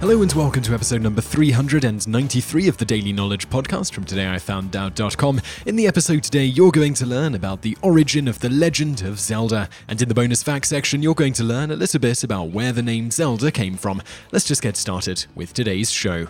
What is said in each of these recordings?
Hello and welcome to episode number 393 of the Daily Knowledge Podcast from todayifoundout.com. In the episode today, you're going to learn about the origin of the legend of Zelda, and in the bonus facts section, you're going to learn a little bit about where the name Zelda came from. Let's just get started with today's show.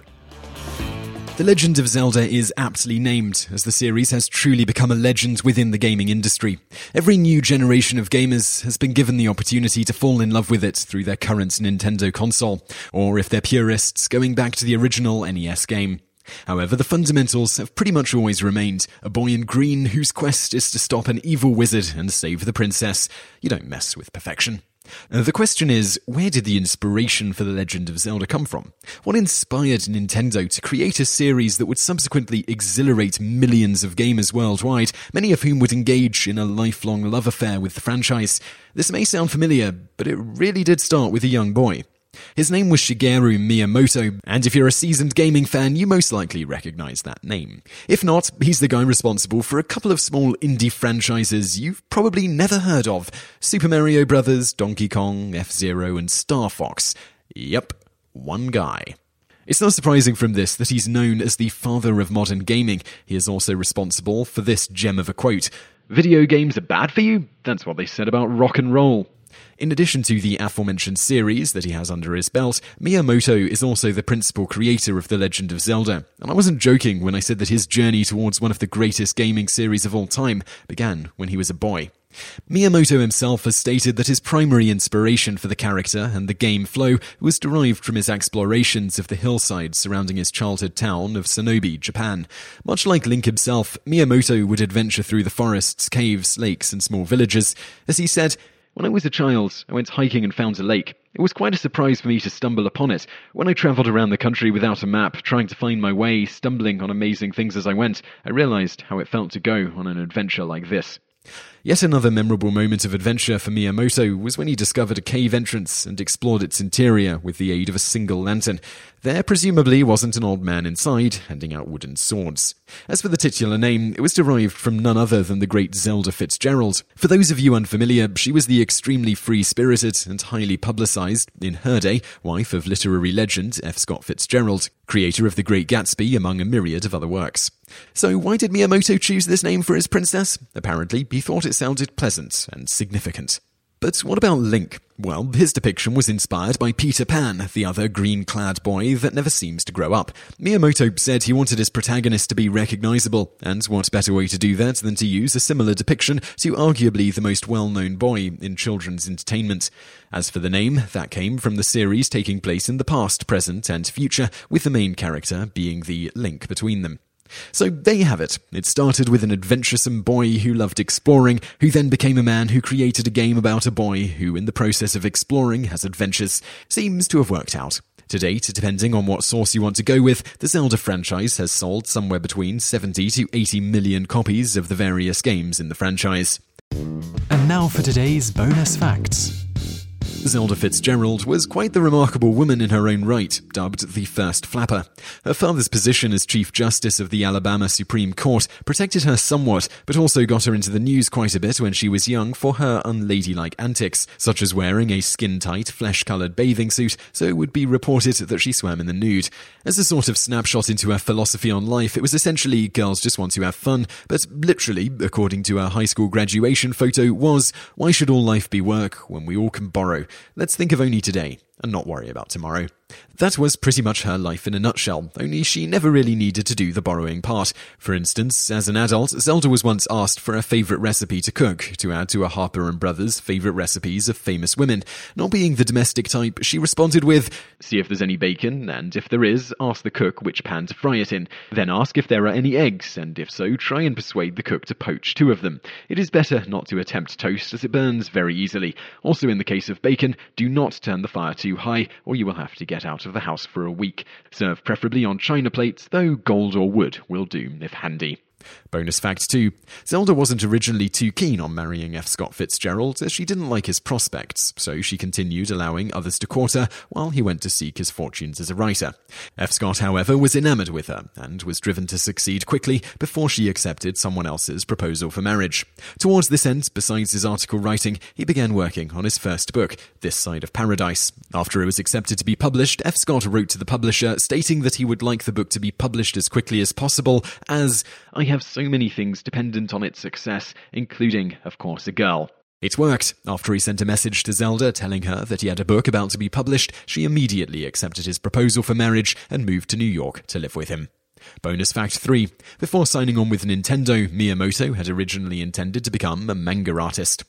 The Legend of Zelda is aptly named, as the series has truly become a legend within the gaming industry. Every new generation of gamers has been given the opportunity to fall in love with it through their current Nintendo console, or if they're purists, going back to the original NES game. However, the fundamentals have pretty much always remained a boy in green whose quest is to stop an evil wizard and save the princess. You don't mess with perfection. The question is, where did the inspiration for The Legend of Zelda come from? What inspired Nintendo to create a series that would subsequently exhilarate millions of gamers worldwide, many of whom would engage in a lifelong love affair with the franchise? This may sound familiar, but it really did start with a young boy. His name was Shigeru Miyamoto, and if you're a seasoned gaming fan, you most likely recognize that name. If not, he's the guy responsible for a couple of small indie franchises you've probably never heard of Super Mario Bros., Donkey Kong, F Zero, and Star Fox. Yep, one guy. It's not surprising from this that he's known as the father of modern gaming. He is also responsible for this gem of a quote Video games are bad for you? That's what they said about rock and roll. In addition to the aforementioned series that he has under his belt, Miyamoto is also the principal creator of The Legend of Zelda. And I wasn't joking when I said that his journey towards one of the greatest gaming series of all time began when he was a boy. Miyamoto himself has stated that his primary inspiration for the character and the game flow was derived from his explorations of the hillsides surrounding his childhood town of Sonobe, Japan. Much like Link himself, Miyamoto would adventure through the forests, caves, lakes, and small villages. As he said, when I was a child, I went hiking and found a lake. It was quite a surprise for me to stumble upon it. When I travelled around the country without a map, trying to find my way, stumbling on amazing things as I went, I realised how it felt to go on an adventure like this. Yet another memorable moment of adventure for Miyamoto was when he discovered a cave entrance and explored its interior with the aid of a single lantern. There presumably wasn't an old man inside, handing out wooden swords. As for the titular name, it was derived from none other than the great Zelda Fitzgerald. For those of you unfamiliar, she was the extremely free-spirited and highly publicized, in her day, wife of literary legend F. Scott Fitzgerald, creator of The Great Gatsby among a myriad of other works. So why did Miyamoto choose this name for his princess? Apparently, he thought it sounded pleasant and significant. But what about Link? Well, his depiction was inspired by Peter Pan, the other green clad boy that never seems to grow up. Miyamoto said he wanted his protagonist to be recognizable, and what better way to do that than to use a similar depiction to arguably the most well known boy in children's entertainment. As for the name, that came from the series taking place in the past, present, and future, with the main character being the link between them. So there you have it. It started with an adventuresome boy who loved exploring, who then became a man who created a game about a boy who, in the process of exploring, has adventures. Seems to have worked out. To date, depending on what source you want to go with, the Zelda franchise has sold somewhere between 70 to 80 million copies of the various games in the franchise. And now for today's bonus facts. Zelda Fitzgerald was quite the remarkable woman in her own right, dubbed the First Flapper. Her father's position as Chief Justice of the Alabama Supreme Court protected her somewhat, but also got her into the news quite a bit when she was young for her unladylike antics, such as wearing a skin-tight, flesh-coloured bathing suit, so it would be reported that she swam in the nude. As a sort of snapshot into her philosophy on life, it was essentially girls just want to have fun, but literally, according to her high school graduation photo, was, why should all life be work when we all can borrow? Let's think of only today and not worry about tomorrow. That was pretty much her life in a nutshell, only she never really needed to do the borrowing part. For instance, as an adult, Zelda was once asked for a favourite recipe to cook, to add to a Harper and Brothers favourite recipes of famous women. Not being the domestic type, she responded with, See if there's any bacon, and if there is, ask the cook which pan to fry it in. Then ask if there are any eggs, and if so, try and persuade the cook to poach two of them. It is better not to attempt toast, as it burns very easily. Also, in the case of bacon, do not turn the fire too high, or you will have to get out of the house for a week. Serve preferably on china plates, though gold or wood will do if handy. Bonus fact 2 Zelda wasn't originally too keen on marrying F. Scott Fitzgerald, as she didn't like his prospects, so she continued allowing others to court her while he went to seek his fortunes as a writer. F. Scott, however, was enamored with her and was driven to succeed quickly before she accepted someone else's proposal for marriage. Towards this end, besides his article writing, he began working on his first book, This Side of Paradise. After it was accepted to be published, F. Scott wrote to the publisher stating that he would like the book to be published as quickly as possible, as I have so many things dependent on its success, including, of course, a girl. It worked. After he sent a message to Zelda telling her that he had a book about to be published, she immediately accepted his proposal for marriage and moved to New York to live with him. Bonus fact 3. Before signing on with Nintendo, Miyamoto had originally intended to become a manga artist.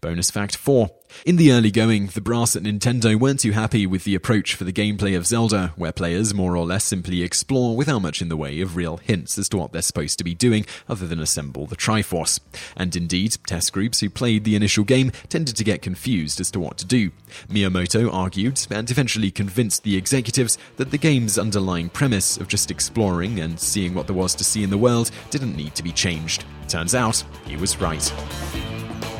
Bonus fact 4. In the early going, the brass at Nintendo weren't too happy with the approach for the gameplay of Zelda, where players more or less simply explore without much in the way of real hints as to what they're supposed to be doing other than assemble the Triforce. And indeed, test groups who played the initial game tended to get confused as to what to do. Miyamoto argued and eventually convinced the executives that the game's underlying premise of just exploring and seeing what there was to see in the world didn't need to be changed. Turns out, he was right.